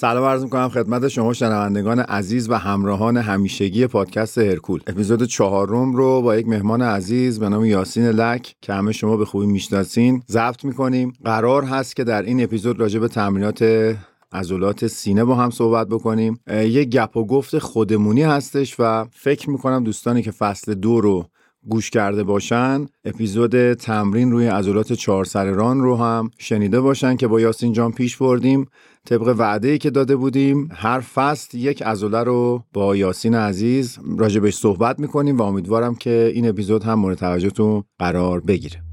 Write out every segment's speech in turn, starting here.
سلام عرض می‌کنم خدمت شما شنوندگان عزیز و همراهان همیشگی پادکست هرکول. اپیزود چهارم رو با یک مهمان عزیز به نام یاسین لک که همه شما به خوبی می‌شناسین ضبط می‌کنیم. قرار هست که در این اپیزود راجع به تمرینات عضلات سینه با هم صحبت بکنیم. یه گپ و گفت خودمونی هستش و فکر می‌کنم دوستانی که فصل دو رو گوش کرده باشن اپیزود تمرین روی عضلات چهار ران رو هم شنیده باشن که با یاسین جان پیش بردیم. طبق وعده که داده بودیم هر فصل یک عضله رو با یاسین عزیز راجبش صحبت می‌کنیم و امیدوارم که این اپیزود هم مورد توجهتون قرار بگیره.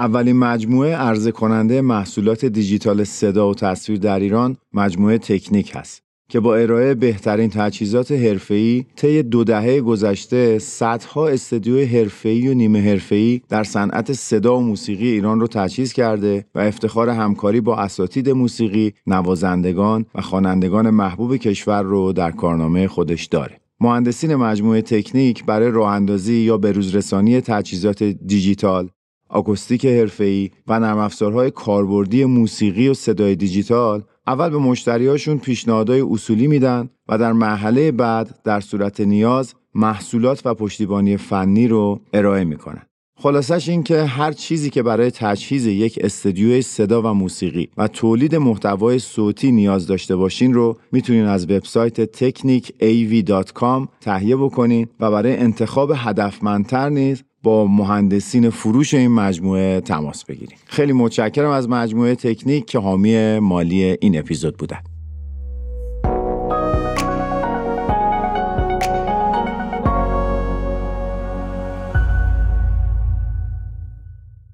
اولین مجموعه عرضه کننده محصولات دیجیتال صدا و تصویر در ایران مجموعه تکنیک هست که با ارائه بهترین تجهیزات حرفه‌ای طی دو دهه گذشته صدها استدیو حرفه‌ای و نیمه حرفه‌ای در صنعت صدا و موسیقی ایران رو تجهیز کرده و افتخار همکاری با اساتید موسیقی، نوازندگان و خوانندگان محبوب کشور رو در کارنامه خودش داره. مهندسین مجموعه تکنیک برای راه اندازی یا بروزرسانی تجهیزات دیجیتال آکوستیک حرفه‌ای و نرم افزارهای کاربردی موسیقی و صدای دیجیتال اول به مشتریاشون پیشنهادهای اصولی میدن و در مرحله بعد در صورت نیاز محصولات و پشتیبانی فنی رو ارائه می‌کنن. خلاصش این که هر چیزی که برای تجهیز یک استدیوی صدا و موسیقی و تولید محتوای صوتی نیاز داشته باشین رو می‌تونین از وبسایت technicav.com تهیه بکنین و برای انتخاب هدفمندتر نیز با مهندسین فروش این مجموعه تماس بگیریم. خیلی متشکرم از مجموعه تکنیک که حامی مالی این اپیزود بودن.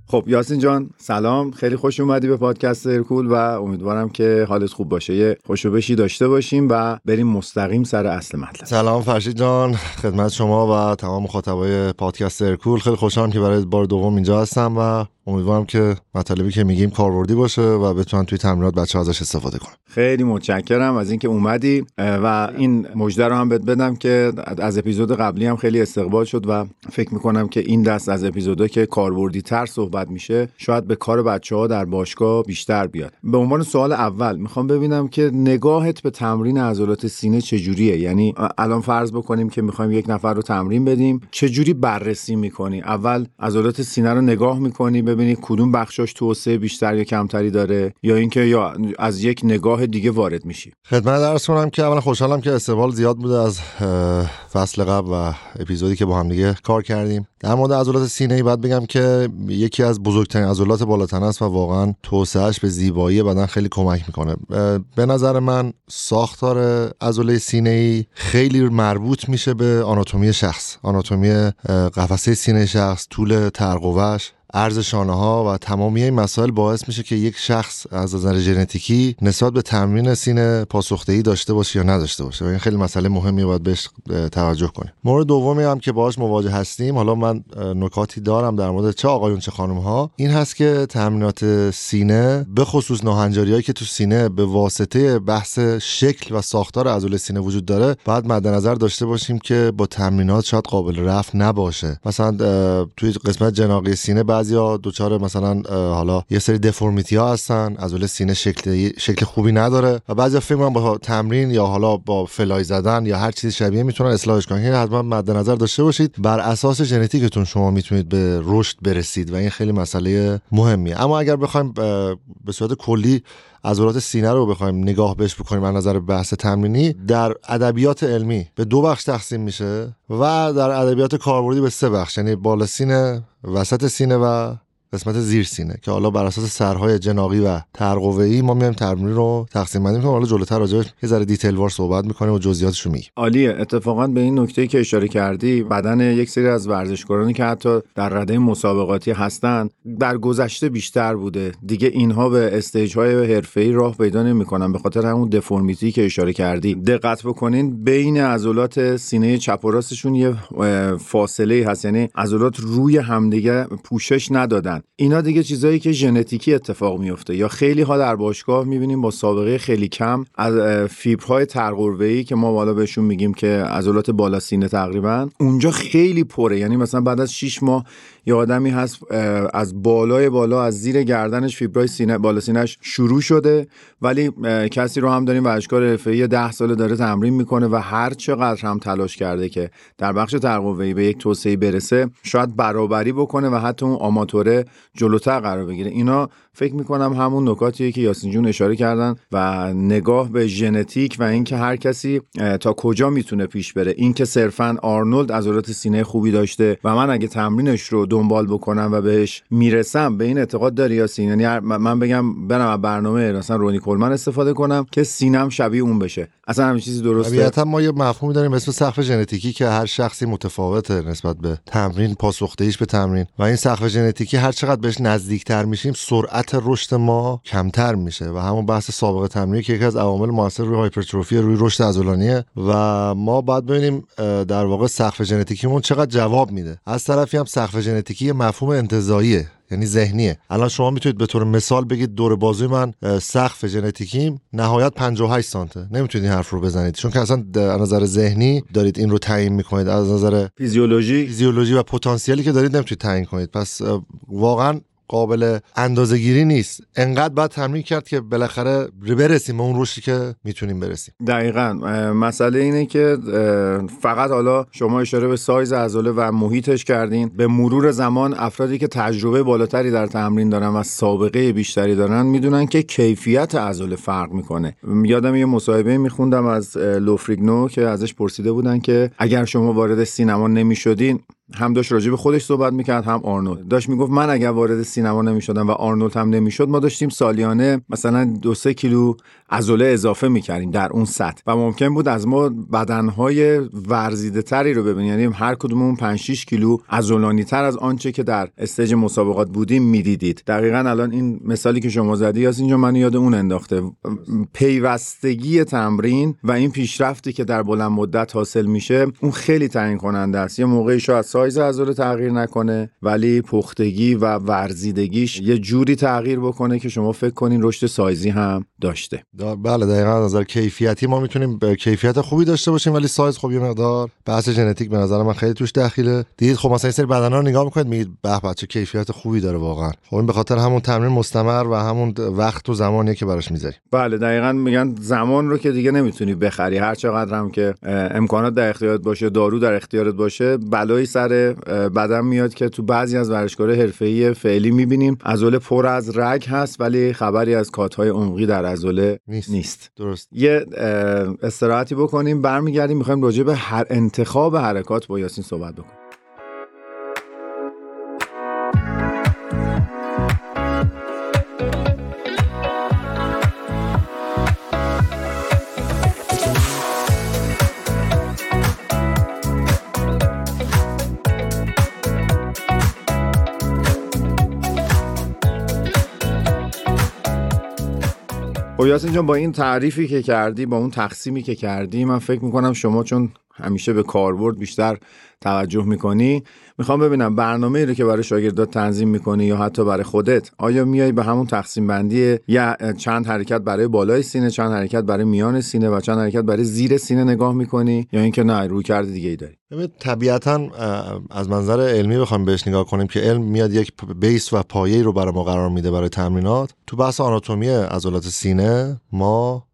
خب یاسین جان سلام. خیلی خوش اومدی به پادکست ارکول و امیدوارم که حالت خوب باشه. یه خوشوبشی داشته باشیم و بریم مستقیم سر اصل مطلب. سلام فرشید جان خدمت شما و تمام مخاطبای پادکست ارکول خیلی خوشحالم که برای بار دوم اینجا هستم و امیدوارم که مطالبی که میگیم کاربردی باشه و بتونن توی تمرینات بچه ازش استفاده کنن. خیلی متشکرم از اینکه اومدی و این مژده رو هم بهت بدم که از اپیزود قبلی هم خیلی استقبال شد و فکر می‌کنم که این دست از اپیزودا که کاربردی تر صحبت میشه شاید به کار بچه ها در باشگاه بیشتر بیاد. به عنوان سوال اول می‌خوام ببینم که نگاهت به تمرین عضلات سینه چجوریه؟ یعنی الان فرض بکنیم که می‌خوایم یک نفر رو تمرین بدیم چجوری بررسی می‌کنی؟ اول عضلات سینه رو نگاه می‌کنی ببینی کدوم بخشاش توسعه بیشتر یا کمتری داره یا اینکه یا از یک نگاه دیگه وارد میشی. خدمت درس کنم که اولا خوشحالم که استقبال زیاد بوده از فصل قبل و اپیزودی که با هم دیگه کار کردیم. در مورد عضلات سینه ای باید بگم که یکی از بزرگترین عضلات بالاتنه است و واقعا توسعهش به زیبایی بدن خیلی کمک می‌کنه. به نظر من ساختار عضله سینه ای خیلی مربوط میشه به آناتومی شخص. آناتومی قفسه سینه شخص طول ترقوش عرض شانه ها و تمامی این مسائل باعث میشه که یک شخص از نظر ژنتیکی نسبت به تمرین سینه پاسخدهی داشته باشه یا نداشته باشه. و این خیلی مسئله مهمی باید بهش توجه کنیم. مورد دومی هم که باهاش مواجه هستیم حالا من نکاتی دارم در مورد چه آقایون چه خانم ها این هست که تمرینات سینه به خصوص ناهنجاری هایی که تو سینه به واسطه بحث شکل و ساختار عضله سینه وجود داره بعد مد نظر داشته باشیم که با تمرینات شاید قابل رفع نباشه. مثلا توی قسمت جناقی سینه بعضیا دچار مثلا حالا یه سری دفورمیتی ها هستن از سینه شکل شکل خوبی نداره و بعضیا فکر با تمرین یا حالا با فلای زدن یا هر چیز شبیه می‌تونن اصلاحش کنن. این حتما مد نظر داشته باشید. بر اساس ژنتیکتون شما می‌تونید به رشد برسید و این خیلی مسئله مهمیه. اما اگر بخوایم به صورت کلی عضلات سینه رو بخوایم نگاه بهش بکنیم از نظر بحث تمرینی در ادبیات علمی به دو بخش تقسیم میشه و در ادبیات کاربردی به سه بخش یعنی بالا سینه وسط سینه و قسمت زیر سینه که حالا بر اساس سرهای جناقی و ترقوه‌ای ما میایم تمرین رو تقسیم بندی می‌کنیم. حالا جلوتر راجع یه ذره دیتیل وار صحبت می‌کنیم و جزئیاتش رو میگیم. عالیه. اتفاقا به این نکته که اشاره کردی بدن یک سری از ورزشکارانی که حتی در رده مسابقاتی هستن در گذشته بیشتر بوده. دیگه اینها به استیج های حرفه‌ای راه پیدا نمی‌کنن به خاطر همون دفرمیتی که اشاره کردی. دقت بکنین بین عضلات سینه چپ و راستشون یه فاصله هست. یعنی عضلات روی همدیگه پوشش ندادن. اینا دیگه چیزایی که ژنتیکی اتفاق میفته یا خیلی ها در باشگاه می‌بینیم با سابقه خیلی کم از فیبرهای ترقربه‌ای که ما بالا بهشون میگیم که عضلات بالا سینه تقریبا اونجا خیلی پره. یعنی مثلا بعد از 6 ماه یه آدمی هست از بالای بالا از زیر گردنش فیبرای سینه بالا سینهش شروع شده ولی کسی رو هم داریم ورزشکار حرفه‌ای 10 ساله داره تمرین می‌کنه و هر چقدر هم تلاش کرده که در بخش ترقوه‌ای به یک توسعه برسه شاید برابری بکنه و حتی اون آماتوره جلوتر قرار بگیره. اینا فکر می‌کنم همون نکاتیه که یاسین جون اشاره کردن و نگاه به ژنتیک و اینکه هر کسی تا کجا می‌تونه پیش بره. اینکه صرفا آرنولد عضلات سینه خوبی داشته و من اگه تمرینش رو دنبال بکنم و بهش می‌رسم به این اعتقاد داری یاسین؟ یعنی من بگم برم برنامه مثلا رونی کلمن استفاده کنم که سینم شبیه اون بشه. اصلا همین چیزی درسته؟ طبیعتا ما یه مفهومی داریم اسم سقف ژنتیکی که هر شخصی متفاوته نسبت به تمرین پاسخدهیش به تمرین. و این سقف ژنتیکی هر چقدر بهش نزدیکتر میشیم سرعت رشد ما کمتر میشه و همون بحث سابقه تمرینی که یکی از عوامل موثر روی هایپرتروفی روی رشد عضلانیه و ما باید ببینیم در واقع سقف ژنتیکیمون چقدر جواب میده. از طرفی هم سقف ژنتیکی مفهوم انتزاعیه یعنی ذهنیه. الان شما می‌تونید به طور مثال بگید دور بازوی من سقف ژنتیکیم نهایت 58 سانته. نمی‌تونید این حرف رو بزنید. چون که اصلا از نظر ذهنی دارید این رو تعیین می‌کنید. از نظر فیزیولوژی. فیزیولوژی و پتانسیلی که دارید نمی‌تونید تعیین کنید. پس واقعا قابل اندازه گیری نیست. انقدر باید تمرین کرد که بالاخره برسیم به اون رشدی که می‌تونیم برسیم. دقیقا. مسئله اینه که فقط حالا شما اشاره به سایز عضله و محیطش کردین. به مرور زمان افرادی که تجربه بالاتری در تمرین دارن و سابقه بیشتری دارن می‌دونن که کیفیت عضله فرق می‌کنه. یادم یه مصاحبه میخوندم از لو فریگنو که ازش پرسیده بودن که اگر شما وارد سینما نمی‌شدین هم داشت راجع به خودش صحبت می‌کرد هم آرنولد. داشت می‌گفت من اگر وارد سینما نمی‌شدم و آرنولد هم نمی‌شد ما داشتیم سالیانه مثلا دو سه کیلو عضله اضافه می‌کردیم در اون سطح. و ممکن بود از ما بدنهای ورزیده تری رو ببینیم. یعنی هر کدوممون 5 6 کیلو عضلانی تر از آنچه که در stage مسابقات بودیم می‌دیدید. دقیقا الان این مثالی که شما زدی از اینجا من یاد اون انداخته. پیوستگی تمرین و این پیشرفتی که در بلند مدت حاصل میشه اون خیلی تعیین کننده است. یه موقعی شاید سایز عضله تغییر نکنه ولی پختگی و ورزیدگیش یه جوری تغییر بکنه که شما فکر کنین رشد سایزی هم داشته. بله دقیقا نظر کیفیتی ما می‌تونیم به کیفیت خوبی داشته باشیم ولی سایز خب یه مقدار بحث ژنتیک به نظر من خیلی توش دخیله. دید خب مثلا این سری بدنا رو نگاه می‌کنید میگید به بچه کیفیت خوبی داره واقعا. خب این به خاطر همون تمرین مستمر و همون وقت و زمانیه که براش می‌ذاری بله دقیقا میگن زمان رو که دیگه نمی‌تونی بخری. هر چقدر هم که امکانات در اختیارت باشه دارو در اختیارت باشه بلایی سر بدن میاد که تو بعضی از ورزشکارهای حرفه‌ای فعلی می‌بینیم. عضله پر از رگ هست ولی خبری از کاتهای عمقی در عضله نیست. نیست. درست. یه استراحتی بکنیم برمیگردیم. می‌خوایم راجع به هر انتخاب حرکات با یاسین صحبت بکنیم. یاسین جان با این تعریفی که کردی با اون تقسیمی که کردی من فکر می‌کنم شما چون همیشه به کاربرد بیشتر توجه می‌کنی. می‌خوام ببینم برنامه رو که برای شاگردات تنظیم می‌کنی یا حتی برای خودت آیا میای به همون تقسیم بندی یا چند حرکت برای بالای سینه چند حرکت برای میان سینه و چند حرکت برای زیر سینه نگاه می‌کنی یا اینکه نه روی کرده دیگه ای داری؟ طبیعتا از منظر علمی بخوام بهش نگاه کنیم که علم میاد یک بیس و پایه رو برای ما قرار میده برای تمرینات. تو بحث آناتومی عضلات سینه ما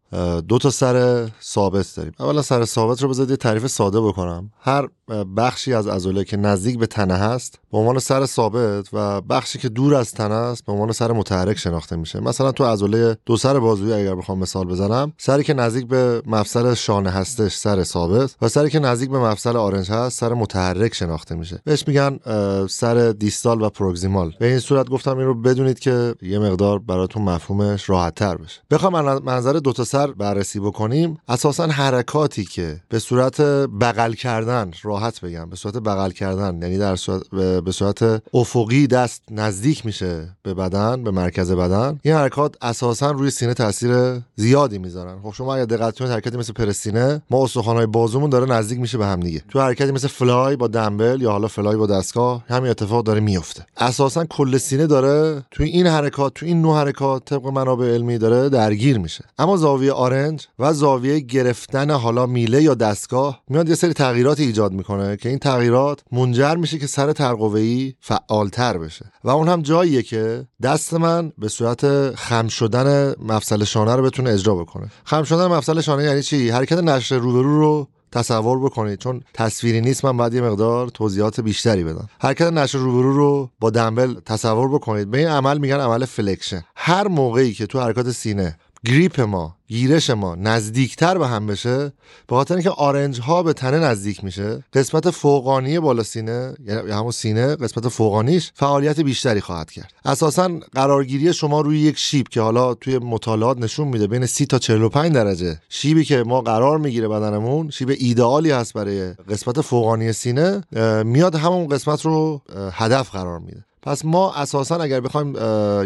دو تا سر ثابت داریم. اولا سر ثابت رو بذارید تعریف ساده بکنم. هر بخشی از عضله که نزدیک به تنه هست به عنوان سر ثابت و بخشی که دور از تنه است به عنوان سر متحرک شناخته میشه. مثلا تو عضله دو سر بازوی اگر بخوام مثال بزنم سری که نزدیک به مفصل شانه هستش سر ثابت و سری که نزدیک به مفصل آرنج هست سر متحرک شناخته میشه. بهش میگن سر دیستال و پروگزیمال به این صورت گفتم این رو بدونید که یه مقدار براتون مفهومش راحت تر بشه. بخوام منظر دو تا سر بیشتر بررسی بکنیم اساسا حرکاتی که به صورت بغل کردن راحت بگم به صورت بغل کردن یعنی در صورت به صورت افقی دست نزدیک میشه به بدن به مرکز بدن این حرکات اساسا روی سینه تاثیر زیادی می‌ذارن. خب شما اگه دقت کنید حرکتی مثل پرسینه ما استخوان‌های بازومون داره نزدیک میشه به هم دیگه. تو حرکتی مثل فلای با دمبل یا حالا فلای با دستگاه همین اتفاق داره میفته. اساسا کل سینه داره تو این حرکات تو این نوع حرکات طبق منابع علمی داره درگیر میشه. اما زاویه آرنج و زاویه گرفتن حالا میله یا دستگاه میاد یه سری تغییرات ایجاد می‌کنه که این تغییرات منجر میشه که سر ترقوه‌ای فعالتر بشه. و اون هم جاییه که دست من به صورت خم شدن مفصل شانه رو بتونه اجرا بکنه. خم شدن مفصل شانه یعنی چی؟ حرکت نشر روبرو رو تصور بکنید. چون تصویری نیست من باید یه مقدار توضیحات بیشتری بدم. حرکت نشر روبرو رو با دنبل تصور بکنید. به این عمل میگن عمل فلکشن. هر موقعی که تو حرکات سینه گریپ ما گیرش ما نزدیکتر به هم بشه به خاطر اینکه آرنج ها به تنه نزدیک میشه. قسمت فوقانی بالا سینه یعنی همون سینه قسمت فوقانیش فعالیت بیشتری خواهد کرد. اساسا قرارگیری شما روی یک شیب که حالا توی مطالعات نشون میده بین 30 تا 45 درجه. شیبی که ما قرار می‌گیره بدنمون شیب ایدئالی هست برای قسمت فوقانی سینه میاد همون قسمت رو هدف قرار میده. پس ما اساسا اگر بخوایم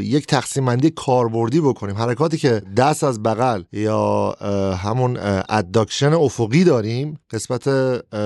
یک تقسیم بندی کاربردی بکنیم حرکاتی که دست از بغل یا همون adduction افقی داریم قسمت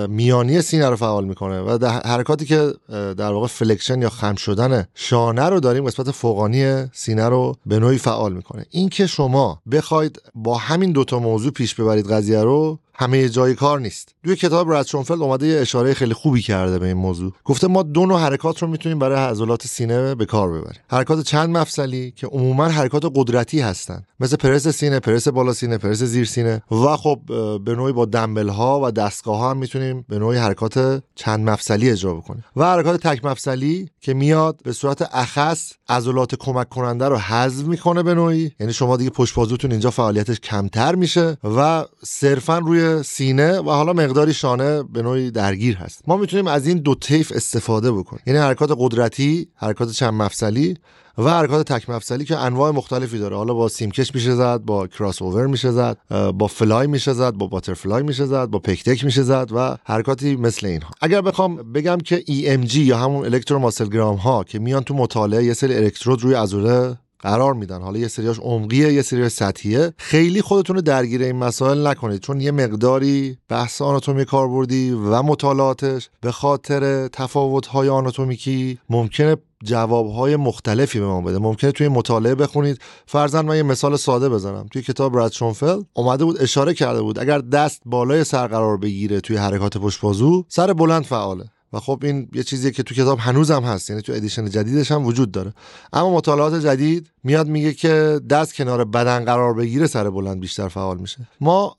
میانی سینه رو فعال می‌کنه و حرکاتی که در واقع flexion یا خم شدن شانه رو داریم قسمت فوقانی سینه رو به نوعی فعال می‌کنه. این که شما بخواید با همین دوتا موضوع پیش ببرید قضیه رو همه جای کار نیست. توی کتاب برد شونفلد اومده یه اشاره خیلی خوبی کرده به این موضوع. گفته ما دو نوع حرکات رو می‌تونیم برای عضلات سینه به کار ببریم. حرکات چند مفصلی که عموما حرکات قدرتی هستن. مثل پرس سینه پرس بالا سینه پرس زیر سینه. و خب به نوعی با دمبل ها و دستگاه ها هم می‌تونیم به نوعی حرکات چند مفصلی اجرا بکنیم. و حرکات تک مفصلی که میاد به صورت اخص عضلات کمک کننده رو حذف می‌کنه به نوعی. یعنی شما دیگه پشت بازوتون اینجا فعالیتش کمتر میشه و صرفا روی سینه و حالا مقداری شانه به نوعی درگیر هست. ما می‌تونیم از این دو طیف استفاده بکنیم. یعنی حرکات قدرتی حرکات چند مفصلی و حرکات تک مفصلی که انواع مختلفی داره. حالا با سیمکش میشه زد با کراس اوور میشه زد با فلای میشه زد با باترفلای میشه زد با پکتک میشه زد و حرکاتی مثل اینها. اگر بخوام بگم که EMG یا همون الکتروماسلگرام ها که میان تو مطالعه یه سری الکترود روی عضله قرار میدن. حالا یه سریاش عمقیه یه سری سطحیه. خیلی خودتون رو درگیر این مسائل نکنید چون یه مقداری بحث آناتومی کاربردی و مطالعاتش به خاطر تفاوت‌های آناتومیکی ممکنه جوابهای مختلفی به ما بده. ممکنه توی مطالعه بخونید. فرزن من یه مثال ساده بزنم. توی کتاب رد شونفل اومده بود اشاره کرده بود اگر دست بالای سر قرار بگیره توی حرکات پشت بازو سر بلند فعاله. و خب این یه چیزیه که تو کتاب هنوزم هست یعنی تو ادیشن جدیدش هم وجود داره. اما مطالعات جدید میاد میگه که دست کنار بدن قرار بگیره سر بلند بیشتر فعال میشه. ما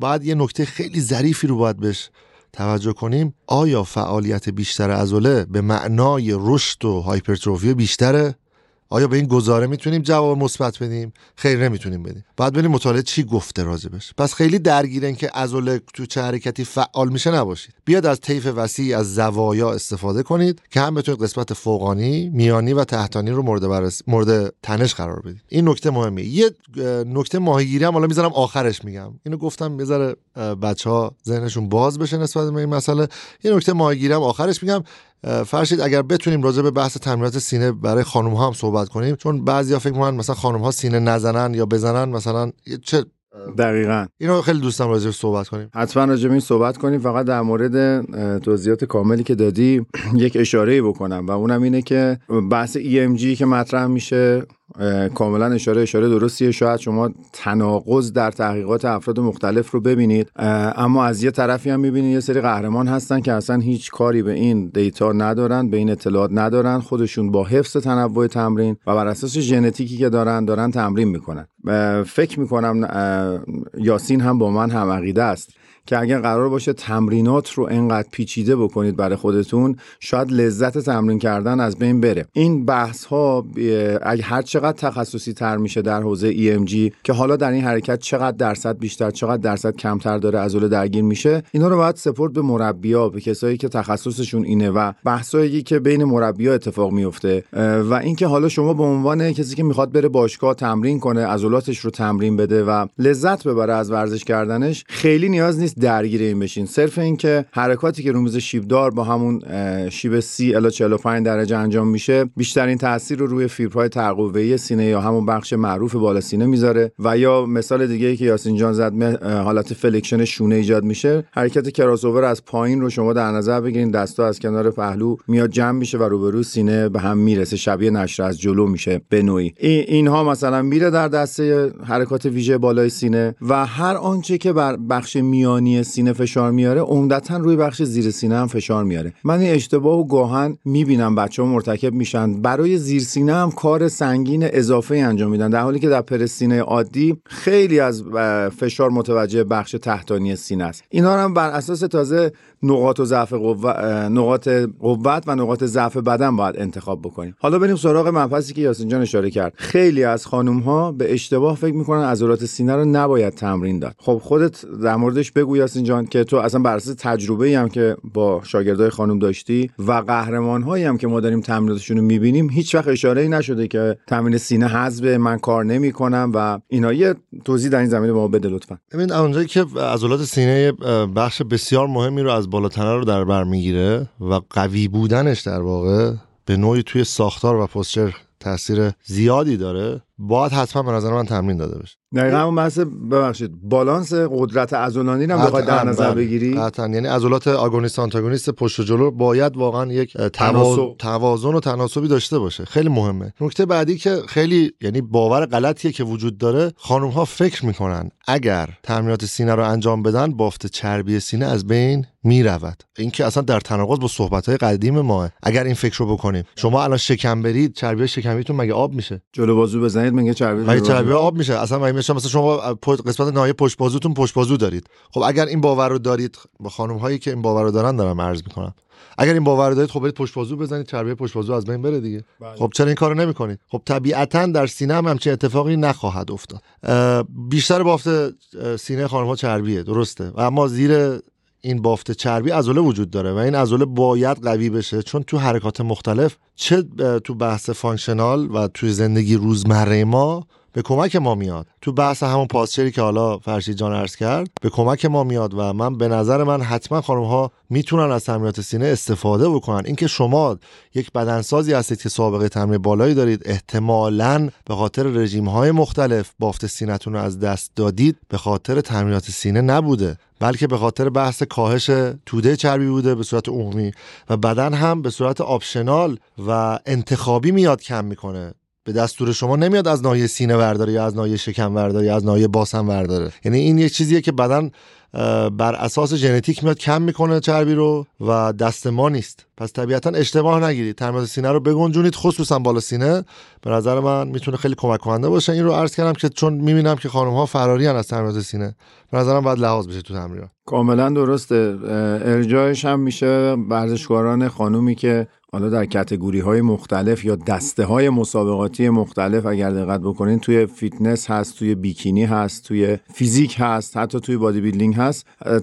بعد یه نکته خیلی ظریفی رو باید بهش توجه کنیم. آیا فعالیت بیشتر عضله به معنای رشد و هایپرتروفی بیشتره؟ آیا به این گزاره می‌تونیم جواب مثبت بدیم؟ خیر نمی‌تونیم بدیم. بعد ببینیم مطالعه چی گفته راجبش. پس خیلی درگیرن که عضله تو چه حرکتی فعال میشه نباشید. بیاد از طیف وسیع از زوایا استفاده کنید که هم بتونید قسمت فوقانی میانی و تحتانی رو مورد برس... مورد تنش قرار بدید. این نکته مهمه یه نکته ماهیگیری هم حالا می‌ذارم آخرش میگم. اینو گفتم بذاره بچه ها ذهنشون باز بشه نسبت به این مسئله. یه نکته ماهیگیری هم آخرش میگم. فرشید اگر بتونیم راجع به بحث تمرینات سینه برای خانم ها هم صحبت کنیم چون بعضیا فکر می‌کنن مثلا خانم ها سینه نزنن یا بزنن مثلا چه دقیقا. اینو خیلی دوستم راجع صحبت کنیم. حتما راجع این صحبت کنیم. فقط در مورد توضیحات کاملی که دادی یک اشاره بکنم و اونم اینه که بحث EMG که مطرح میشه کاملا اشاره اشاره درستیه. شاید شما تناقض در تحقیقات افراد مختلف رو ببینید. اما از یه طرفی هم می‌بینید یه سری قهرمان هستن که اصلا هیچ کاری به این دیتا ندارن به این اطلاعات ندارن. خودشون با حفظ تنوع تمرین و بر اساس ژنتیکی که دارن دارن تمرین می‌کنن. فکر می‌کنم یاسین هم با من هم عقیده است. که اگر قرار باشه تمرینات رو انقدر پیچیده بکنید برای خودتون شاید لذت تمرین کردن از بین بره. این بحث ها اگه هر چقدر تخصصی تر میشه در حوزه EMG که حالا در این حرکت چقدر درصد بیشتر چقدر درصد کمتر داره عضله درگیر میشه اینا رو باید سپورت به مربیا به کسایی که تخصصشون اینه و بحثایی که بین مربیا اتفاق میفته. و اینکه حالا شما به عنوان کسی که می‌خواد بره باشگاه تمرین کنه عضلاتش رو تمرین بده و لذت ببره از ورزش کردنش خیلی نیاز نیست درگیر این بشین. صرف اینکه حرکاتی که رو میز شیبدار با همون شیب سی الی 45 درجه انجام میشه بیشترین تاثیر رو روی فیبرهای ترقوه‌ای سینه یا همون بخش معروف بالا سینه می‌ذاره و یا مثال دیگه ای که یاسین جان زد حالت flexion شونه ایجاد میشه. حرکت کراسوور از پایین رو شما در نظر بگیرید دستا از کنار پهلو میاد جمع میشه و روبرو سینه به هم می‌رسه. شبیه نشر از جلو میشه به نوعی. اینها مثلا میره در دسته حرکات ویژه بالای سینه و هر آنچه که بر بخش میانی سینه فشار میاره عمدتا روی بخش زیر سینه هم فشار میاره. من این اشتباه و گاهن می‌بینم بچه ها مرتکب میشن. برای زیر سینه هم کار سنگین اضافه انجام میدن در حالی که در پرسینه عادی خیلی از فشار متوجه بخش تحتانی سینه است. اینا هم بر اساس تازه نقاط و ضعف نقاط قوت و نقاط ضعف بدن باید انتخاب بکنیم. حالا بریم سراغ مبحثی که یاسین جان اشاره کرد. خیلی از خانم ها به اشتباه فکر می‌کنن عضلات سینه رو نباید تمرین داد. خب خودت در موردش بگو یاسین جان که تو اصلا بر اساس تجربه ای هم که با شاگردای خانم داشتی و قهرمان هایی هم که ما داریم تمریناتشون رو می‌بینیم هیچ وقت اشاره ای نشده که تمرین سینه حذف من کار نمی‌کنم و اینا. یه توضیح در این زمینه به ما بده لطفا. ببین اونجایی که عضلات سینه بخش بسیار مهمی رو از بالاتنه رو در بر می‌گیره و قوی بودنش در واقع به نوعی توی ساختار و پوستچر تاثیر زیادی داره. باید حتما به نظر من تمرین داده بشه. دقیقا همون بحث ببخشید. بالانس قدرت عضلانی هم بخوای در نظر بله. بگیری؟ قطعا یعنی عضلات آگونیست آنتاگونیست پشت و جلو باید واقعا یک توازن و تناسبی داشته باشه. خیلی مهمه. نکته بعدی که خیلی یعنی باور غلطیه که وجود داره خانم ها فکر می‌کنن اگر تمرینات سینه رو انجام بدن بافت چربی سینه از بین می رود این که اصلا در تناقض با صحبت های قدیم ماه. اگر این فکر رو بکنیم. شما الان شکم برید چربی شکمیتون مگه آب میشه؟ جلو بازو بزنید. میگه چربی مگه چربی آب میشه؟ اصلا مگه میشه مثلا شما قسمت نهایی پشت بازوتون پشت بازو دارید. خب اگر این باور رو دارید با خانم هایی که این باور رو دارن دارم عرض می‌کنم اگر این باور دارید خب برید پشت بازو بزنید چربی پشت بازو از بین بره دیگه. بله. خب چرا این کارو نمی‌کنید؟ خب طبیعتا در سینه هم همچین اتفاقی نخواهد افتاد. بیشتر بافت سینه خانم ها چربیه درسته. و اما زیر این بافت چربی عضله وجود داره و این عضله باید قوی بشه. چون تو حرکات مختلف چه تو بحث functional و توی زندگی روزمره ما به کمک ما میاد. تو بحث همون posture ی که حالا فرشید جان عرض کرد به کمک ما میاد و من به نظر من حتما خانم ها می‌تونن از تمرینات سینه استفاده بکنن. اینکه شما یک بدنسازی هستید که سابقه تمرین بالایی دارید احتمالا به خاطر رژیم های مختلف بافت سینهتون رو از دست دادید به خاطر تمرینات سینه نبوده بلکه به خاطر بحث کاهش توده چربی بوده به صورت عمومی. و بدن هم به صورت آپشنال و انتخابی میاد کم می‌کنه. به دستور شما نمیاد از ناحیه سینه ورداره یا از ناحیه شکم ورداره یا از ناحیه باسن ورداره. یعنی این یک چیزیه که بدن بر اساس ژنتیک میاد کم می‌کنه چربی رو و دست ما نیست. پس طبیعتا اشتباه نگیرید. ترمز سینه رو بگنجونید خصوصا بالا سینه. به نظر من می‌تونه خیلی کمک کننده باشه. این رو عرض کردم که چون می‌بینم که خانم ها فراری از ترمز سینه به نظرم باید لحاظ بشه تو تمرین. کاملا درسته. ارجاعش هم میشه ورزشکاران خانومی که حالا در category های مختلف یا دسته های مسابقاتی مختلف اگر دقت بکنین توی فیتنس هست توی bikini هست توی physique هست حتی توی bodybuilding هست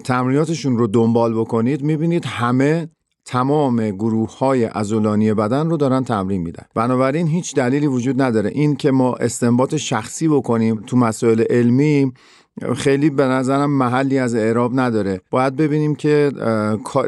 تمریناتشون رو دنبال بکنید می‌بینید همه تمام گروه های عضلانی بدن رو دارن تمرین میدن. بنابراین هیچ دلیلی وجود نداره. این که ما استنباط شخصی بکنیم تو مسائل علمی خیلی به نظرم محلی از اعراب نداره. باید ببینیم که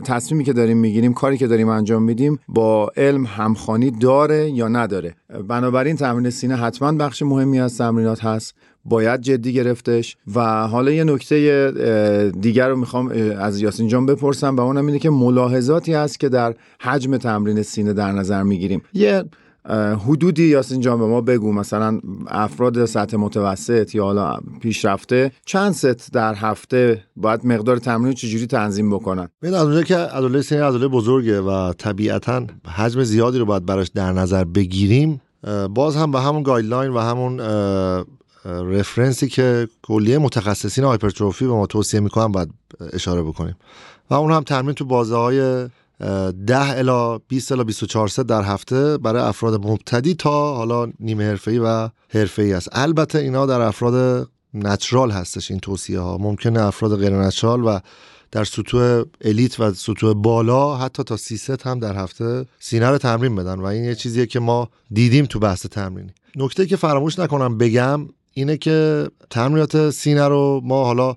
تصمیمی که داریم می‌گیریم کاری که داریم انجام میدیم با علم همخانی داره یا نداره. بنابراین تمرین سینه حتما بخش مهمی از تمرینات هست. باید جدی گرفتش و حالا یه نکته دیگر رو می‌خوام از یاسین جان بپرسم و اونم اینه که ملاحظاتی هست که در حجم تمرین سینه در نظر می‌گیریم. یه حدودی یاسین جان به ما بگو مثلا افراد سطح متوسط یا حالا پیشرفته چند ست در هفته باید مقدار تمرین چجوری تنظیم بکنن؟ ببین از اونجا که عضله سینه عضله بزرگه و طبیعتا حجم زیادی رو باید براش در نظر بگیریم باز هم به همون guideline و همون reference ی که کلیه متخصصین hypertrophy به ما توصیه می‌کنن باید اشاره بکنیم. و اون هم تمرین تو بازه های 10 الی 20 الی 24 ست در هفته برای افراد مبتدی تا حالا نیمه حرفه‌ای و حرفه‌ای است. البته اینا در افراد نچرال هستش این توصیه ها ممکنه افراد غیر نچرال و در سطوح الیت و سطوح بالا حتی تا سی ست هم در هفته سینه رو تمرین بدن. و این یه چیزیه که ما دیدیم تو بحث تمرینی نکته که فراموش نکنم بگم اینه که تمرینات سینه رو ما حالا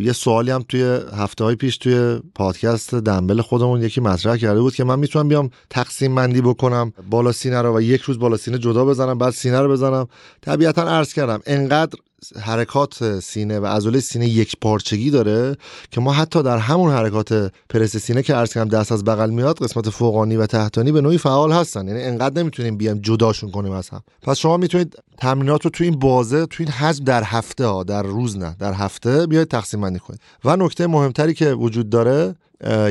یه سوالی هم توی هفته های پیش توی پادکست دنبل خودمون یکی مطرح کرده بود که من می‌تونم بیام تقسیم بندی بکنم بالا سینه رو و یک روز بالا سینه جدا بزنم بعد سینه رو بزنم. طبیعتا عرض کردم انقدر حرکات سینه و عضله سینه یک پارچگی داره که ما حتی در همون حرکات پرس سینه که عرض کردم دست از بغل میاد قسمت فوقانی و تحتانی به نوعی فعال هستن. یعنی انقدر نمی‌تونیم بیام جداشون کنیم از هم. پس شما می‌تونید تمرینات رو تو این بازه تو این حجم در هفته ها در روز نه در هفته بیاید تقسیم بندی کنید. و نکته مهمتری که وجود داره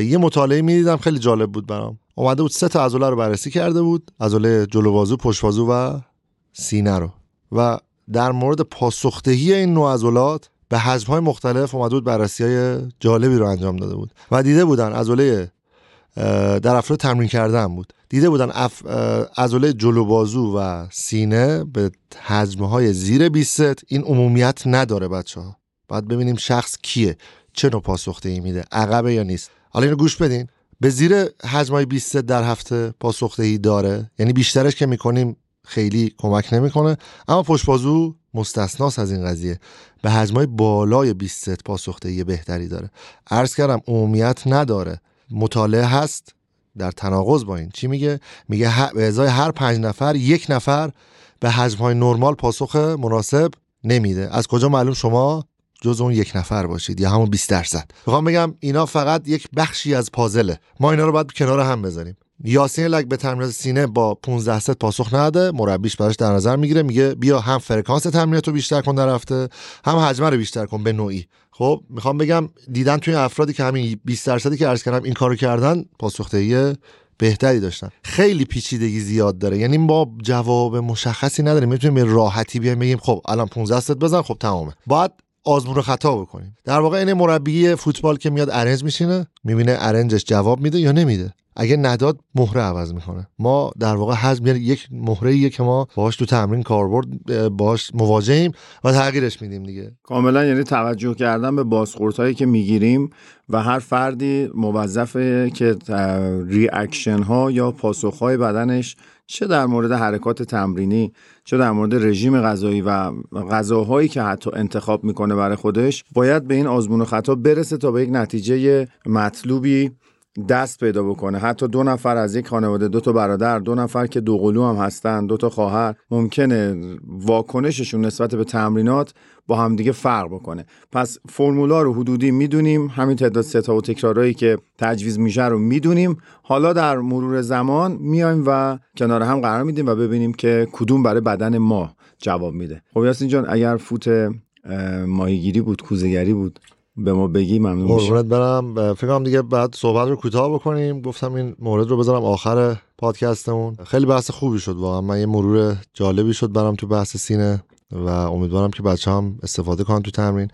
یه مطالعه می‌دیدم خیلی جالب بود برام. اومده بود سه تا عضله رو بررسی کرده بود عضله جلو بازو پشت بازو و سینه رو. و در مورد پاسخدهی این نوع عضلات به های مختلف اومده بود بررسی های جالبی رو انجام داده بود و دیده بودن عضله در افراد تمرین کردن بود. دیده بودن اف... عضله جلو بازو و سینه به حجم های زیر 20 این عمومیت نداره بچه ها باید ببینیم شخص کیه چه نوع پاسخدهی میده عقبه یا نیست. حالا اینو گوش بدین. به زیر حجم های 20 در هفته پاسخدهی داره؟ یعنی بیشترش که می‌کنیم خیلی کمک نمی‌کنه. اما پشت بازو مستثناست از این قضیه. به حجمای بالای 20 ست پاسخدهی بهتری داره. عرض کردم عمومیت نداره. مطالعه هست در تناقض با این. چی میگه؟ میگه به ازای هر پنج نفر یک نفر به حجمهای نرمال پاسخ مناسب نمیده. از کجا معلوم شما جز اون یک نفر باشید یا همون 20 درصد؟ می‌خوام بگم اینا فقط یک بخشی از پازله. ما اینا رو باید کنار هم بذاریم یاسین لک به تمرینات سینه با 15 ست پاسخ نده. مربیش براش در نظر می‌گیره. میگه بیا هم فرکانس تمرینات رو بیشتر کن در هفته هم حجمه رو بیشتر کن به نوعی. خب می‌خوام بگم دیدن توی افرادی که همین 20 درصدی که عرض کردم این کارو کردن پاسخدهی بهتری داشتن. خیلی پیچیدگی زیاد داره. یعنی ما جواب مشخصی نداریم. می‌تونیم به راحتی بیایم بگیم خب الان 15 ست بزن خب تمامه. باید آزمون و خطا بکنیم. در واقع این مربی فوتبال که میاد ارنج میشینه می‌بینه ارنجش جواب میده یا نمیده. اگه نداد مهره عوض می‌کنه. ما در واقع حزم یعنی یک مهره که ما باهاش تو تمرین کاربرد باهاش مواجهیم و تغییرش میدیم دیگه. کاملا یعنی توجه کردن به بازخورد که می‌گیریم و هر فردی موظفه که ریاکشن ها یا پاسخ های بدنش چه در مورد حرکات تمرینی چه در مورد رژیم غذایی و غذاهایی که حتی انتخاب می‌کنه برای خودش باید به این آزمون و خطا برسه تا به یک نتیجه مطلوبی دست پیدا بکنه. حتی دو نفر از یک خانواده دو تا برادر دو نفر که دو قلو هم هستن دو تا خواهر ممکنه واکنششون نسبت به تمرینات با همدیگه فرق بکنه. پس فرمولا رو حدودی می‌دونیم. همین تعداد ستا و تکرارهایی که تجویز میشه رو می‌دونیم. حالا در مرور زمان میایم و کنار هم قرار میدیم و ببینیم که کدوم برای بدن ما جواب میده. خب یاسین جان اگر فوت ماهیگیری بود کوزگری بود به ما بگی ممنون میشم. برم. فکر کنم دیگه بعد صحبت رو کوتاه بکنیم. گفتم این مورد رو بذارم آخر پادکستمون. خیلی بحث خوبی شد واقعا. من یه مرور جالبی شد برام تو بحث سینه و امیدوارم که بچه هم استفاده کنن تو تمرین.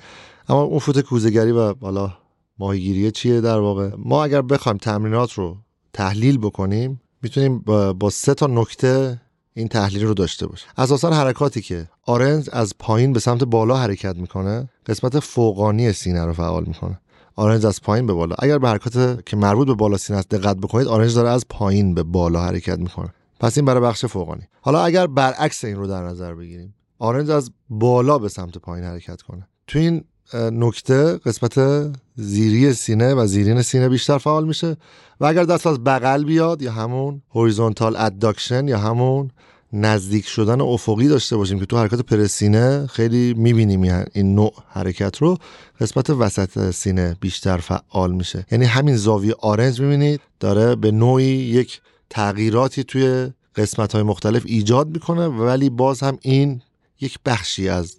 اما اون فوت کوزگری و بالا ماهیگیری چیه در واقع؟ ما اگر بخوایم تمرینات رو تحلیل بکنیم می‌تونیم با سه تا نکته این تحلیل رو داشته باشه اساسا حرکاتی که آرنج از پایین به سمت بالا حرکت می‌کنه قسمت فوقانی سینه رو فعال می‌کنه. آرنج از پایین به بالا. اگر به حرکات که مربوط به بالا سینه است دقت بکنید آرنج داره از پایین به بالا حرکت می‌کنه. پس این برای بخش فوقانی. حالا اگر برعکس این رو در نظر بگیریم آرنج از بالا به سمت پایین حرکت کنه. تو این نقطه قسمت زیری سینه و زیرین سینه بیشتر فعال میشه. و اگر دست از بغل بیاد یا همون horizontal adduction یا همون نزدیک شدن افقی داشته باشیم که تو حرکات پرس سینه خیلی می‌بینیم این نوع حرکت رو قسمت وسط سینه بیشتر فعال میشه. یعنی همین زاویه آرنج می‌بینید داره به نوعی یک تغییراتی توی قسمت های مختلف ایجاد می‌کنه ولی باز هم این یک بخشی از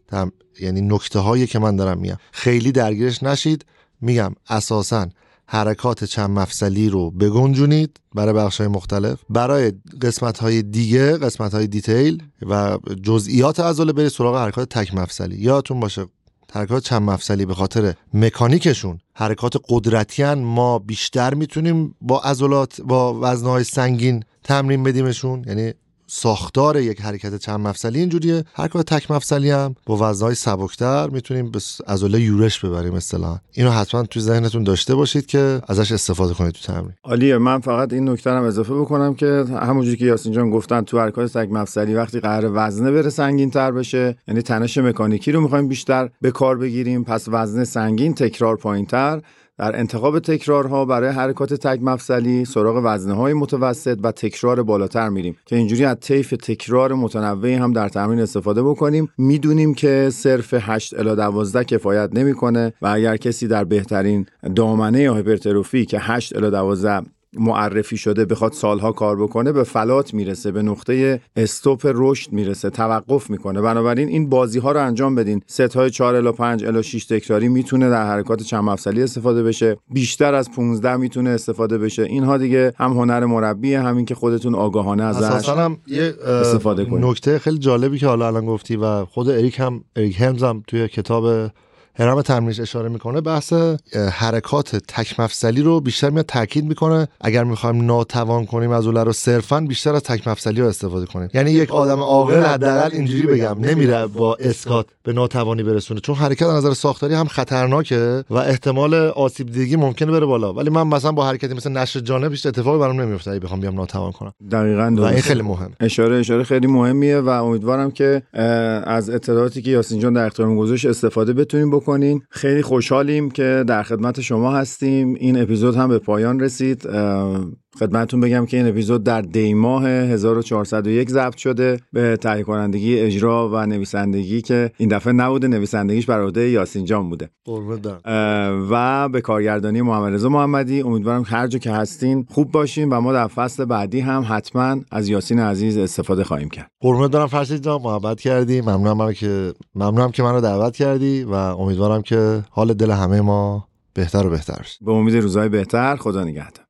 یعنی نکته هایی که من دارم میگم. خیلی درگیرش نشید. میگم اساسا حرکات چند مفصلی رو بگنجونید برای بخش های مختلف. برای قسمت های دیگه قسمت های دیتیل و جزئیات عضله برید سراغ حرکات تک مفصلی. یادتون باشه حرکات چند مفصلی به خاطر مکانیکشون. حرکات قدرتی ما بیشتر می‌تونیم با عضلات با وزنهای سنگین تمرین بدیمشون. یعنی ساختار یک حرکت چند مفصلی اینجوریه. حرکات تک مفصلی هم با وزنهای سبکتر می‌تونیم به عضله یورش ببریم اصطلاحا. اینو حتما تو ذهنتون داشته باشید که ازش استفاده کنید تو تمرین. عالیه. من فقط این نکته هم اضافه بکنم که همونجوری که یاسین جان گفتن تو حرکات تک مفصلی وقتی قرار وزنه بره سنگین تر بشه یعنی تنش مکانیکی رو می‌خوایم بیشتر به کار بگیریم پس وزنه سنگین تکرار پایین تر در انتخاب تکرارها برای حرکات تک مفصلی سراغ وزنه های متوسط و تکرار بالاتر میریم که اینجوری از طیف تکرار متنوعی هم در تمرین استفاده بکنیم. می‌دونیم که صرف 8 الی 12 کفایت نمی‌کنه و اگر کسی در بهترین دامنه یا هیپرتروفی که 8 الی 12 معرفی شده بخواد سالها کار بکنه به فلات می‌رسه به نقطه استوپ رشد می‌رسه توقف می‌کنه. بنابراین این بازی ها رو انجام بدین. ست های 4 الی 5 الی 6 تکراری می‌تونه در حرکات چند مفصلی استفاده بشه. بیشتر از 15 می‌تونه استفاده بشه. اینها دیگه هم هنر مربیه همین که خودتون آگاهانه ازش اساسا هم یه استفاده کنید. نکته خیلی جالبی که حالا الان گفتی و خود اریک هم اریک همز هم توی کتاب هرم تمرینش اشاره می‌کنه بحث حرکات تک مفصلی رو بیشتر میاد تاکید می‌کنه. اگر می‌خوایم ناتوان کنیم از رو صرفا بیشتر از تک مفصلی رو استفاده کنیم. یعنی یک آدم عاقل حداقل اینجوری بگم نمیره با اسکات به ناتوانی برسونه. چون حرکت از نظر ساختاری هم خطرناکه و احتمال آسیب دیدگی ممکنه بره بالا. ولی من مثلا با حرکتی مثل نشر جانب هیچ اتفاقی برام نمیفته اگه بخوام بیام ناتوان کنم. دقیقاً و این خیلی مهم اشاره اشاره خیلی مهمیه و امیدوارم که از اطلاعاتی که یاسین جان در اختیار گذاشت استفاده بتونیم بکنین. خیلی خوشحالیم که در خدمت شما هستیم. این اپیزود هم به پایان رسید. خدمتتون بگم که این اپیزود در دی ماه 1401 ضبط شده به تهیه کنندگی اجرا و نویسندگی که این دفعه نبوده نویسندگیش بر عهده یاسین جان بوده. و به کارگردانی محمد رضا محمدی. امیدوارم هر جا که هستین خوب باشین و ما در فصل بعدی هم حتما از یاسین عزیز استفاده خواهیم کرد. قربونت دارم فرشید جان. محبت کردی. ممنونم که ممنونم که منو دعوت کردی و امیدوارم که حال دل همه ما بهتر و بهتر به امید روزهای بهتر. خدا نگهدار.